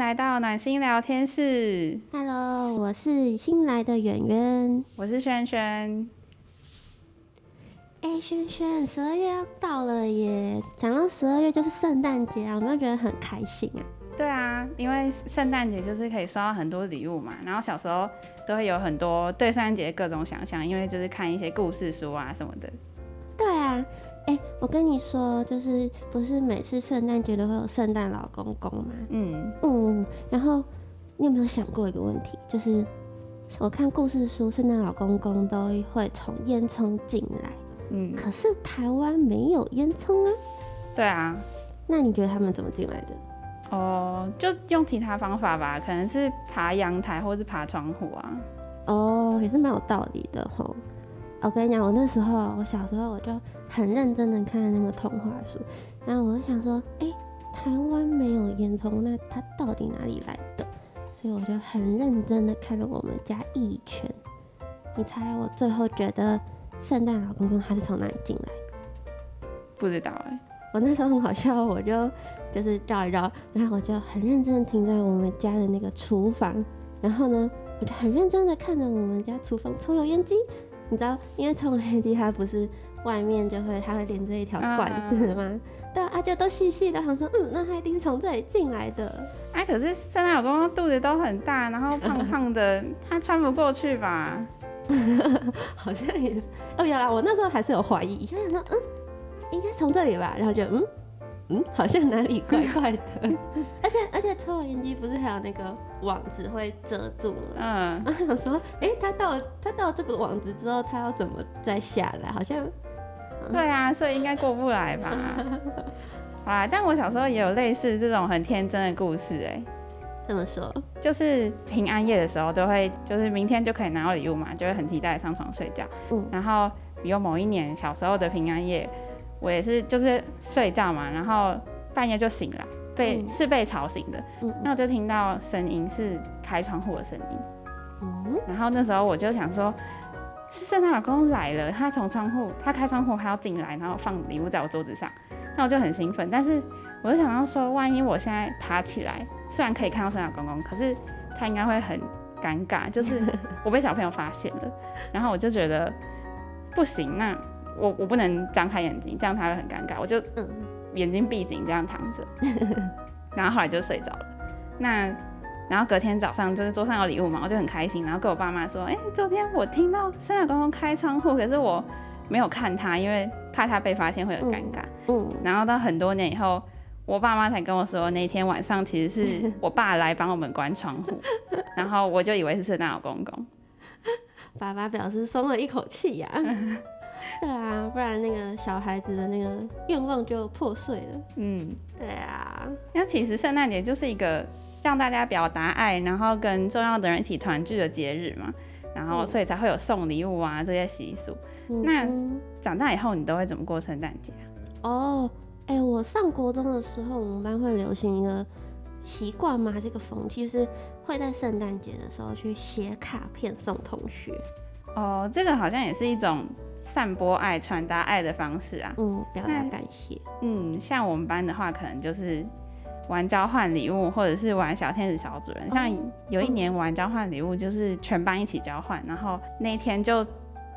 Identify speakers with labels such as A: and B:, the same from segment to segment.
A: 来到暖心聊天室。
B: Hello，我是新来的圆圆，
A: 我是萱萱。
B: 哎，萱萱，十二月要到了耶！讲到十二月就是圣诞节啊，有没有觉得很开心啊？
A: 对啊，因为圣诞节就是可以收到很多礼物嘛，然后小时候都会有很多对圣诞节各种想象，因为就是看一些故事书啊什么的。
B: 对啊。哎、欸，我跟你说，就是不是每次圣诞节都会有圣诞老公公吗？
A: 嗯
B: 嗯。然后你有没有想过一个问题？就是我看故事书，圣诞老公公都会从烟囱进来。
A: 嗯。
B: 可是台湾没有烟囱啊。
A: 对啊。
B: 那你觉得他们怎么进来的？
A: 哦，就用其他方法吧，可能是爬阳台或是爬窗户啊。
B: 哦，也是蛮有道理的吼。我跟你讲，我那时候，我小时候我就很认真的看那个童话书，然后我就想说，哎、欸，台湾没有烟囱，那它到底哪里来的？所以我就很认真的看了我们家一圈。你猜我最后觉得圣诞老公公他是从哪里进来？
A: 不知道哎、欸。
B: 我那时候很好笑，我就就是绕一绕，然后我就很认真的停在我们家的那个厨房，然后呢，我就很认真的看着我们家厨房抽油烟机。你知道，因为抽油烟机它不是外面就会，它会连着一条管子吗？嗯、对啊，就都细细的，好像说，嗯，那它一定是从这里进来的。
A: 哎、啊，可是圣诞老公公肚子都很大，然后胖胖的，他穿不过去吧？
B: 好像也是。哦，原来我那时候还是有怀疑，想想说，嗯，应该从这里吧，然后就，嗯。嗯，好像哪里怪 怪的，而且而且抽油烟机不是还有那个网子会遮住吗？
A: 嗯，
B: 然后想说，哎、欸，他到他到这个网子之后，他要怎么再下来？好像，
A: 嗯、对啊，所以应该过不来吧？啊，但我小时候也有类似这种很天真的故事、欸，哎，
B: 怎么说？
A: 就是平安夜的时候都会，就是明天就可以拿到礼物嘛，就会很期待上床睡觉。
B: 嗯，
A: 然后有某一年小时候的平安夜。我也是，就是睡觉嘛，然后半夜就醒了，被、嗯、是被吵醒的，
B: 嗯，
A: 那我就听到声音是开窗户的声音，
B: 嗯，
A: 然后那时候我就想说，是圣诞老公公来了，他从窗户，他开窗户，他要进来，然后放礼物在我桌子上，那我就很兴奋，但是我就想到说，万一我现在爬起来，虽然可以看到圣诞老公公，可是他应该会很尴尬，就是我被小朋友发现了，然后我就觉得不行，那。我我不能张开眼睛，这样他会很尴尬。我就眼睛闭紧这样躺着，然后后来就睡着了。那然后隔天早上就是桌上有礼物嘛，我就很开心，然后跟我爸妈说：“哎、欸，昨天我听到圣诞公公开窗户，可是我没有看他，因为怕他被发现会很尴尬。”
B: 嗯。
A: 然后到很多年以后，我爸妈才跟我说，那天晚上其实是 我爸来帮我们关窗户，然后我就以为是圣诞老公公。
B: 爸爸表示松了一口气呀。对啊，不然那个小孩子的那个愿望就破碎了。
A: 嗯，
B: 对啊。
A: 那其实圣诞节就是一个让大家表达爱，然后跟重要的人一起团聚的节日嘛。然后所以才会有送礼物啊这些习俗。
B: 嗯。
A: 那长大以后你都会怎么过圣诞节啊？
B: 哦，哎、欸，我上国中的时候，我们班会流行一个习惯嘛，这个风气是会在圣诞节的时候去写卡片送同学。
A: 哦，这个好像也是一种。散播爱、传达爱的方式啊，
B: 嗯，表达感谢。
A: 嗯，像我们班的话，可能就是玩交换礼物，或者是玩小天使小主人。哦、像有一年玩交换礼物，就是全班一起交换，然后那天就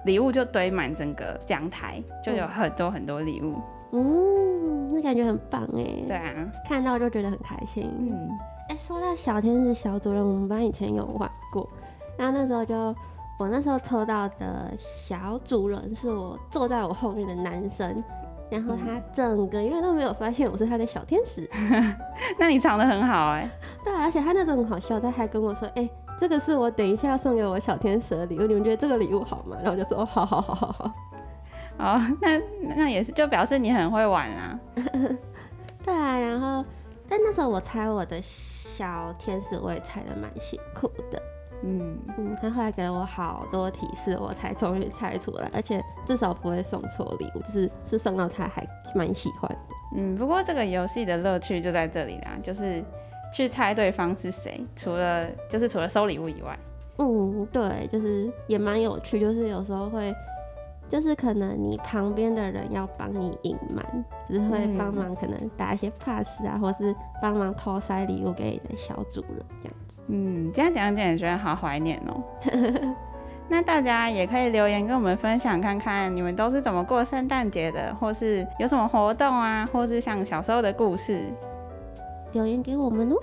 A: 礼物就堆满整个讲台，就有很多很多礼物。
B: 嗯，那感觉很棒哎。
A: 对啊，
B: 看到就觉得很开心。
A: 嗯，
B: 哎、欸，说到小天使小主人，我们班以前有玩过，然后那时候就。我那时候抽到的小主人是我坐在我后面的男生，然后他整个月都没有发现我是他的小天使。
A: 那你藏得很好哎、欸。
B: 对，而且他那时候很好笑，他还跟我说：“哎、欸，这个是我等一下要送给我小天使的礼物，你们觉得这个礼物好吗？”然后我就说：“哦，好好好好好。”
A: 哦，那那也是就表示你很会玩啊。
B: 对啊，然后但那时候我猜我的小天使，我也猜的蛮辛苦的。
A: 嗯
B: 嗯，他后来给了我好多提示，我才终于猜出来，而且至少不会送错礼物，就是是送到他还蛮喜欢的。
A: 嗯，不过这个游戏的乐趣就在这里啦，就是去猜对方是谁，除了就是除了收礼物以外，
B: 嗯，对，就是也蛮有趣，就是有时候会就是可能你旁边的人要帮你隐瞒，只是会帮忙可能打一些 pass 啊，或是帮忙偷塞礼物给你的小主人这样子。
A: 嗯，这样讲讲，觉得好怀念哦。那大家也可以留言跟我们分享，看看你们都是怎么过圣诞节的，或是有什么活动啊，或是像小时候的故事，
B: 留言给我们哦。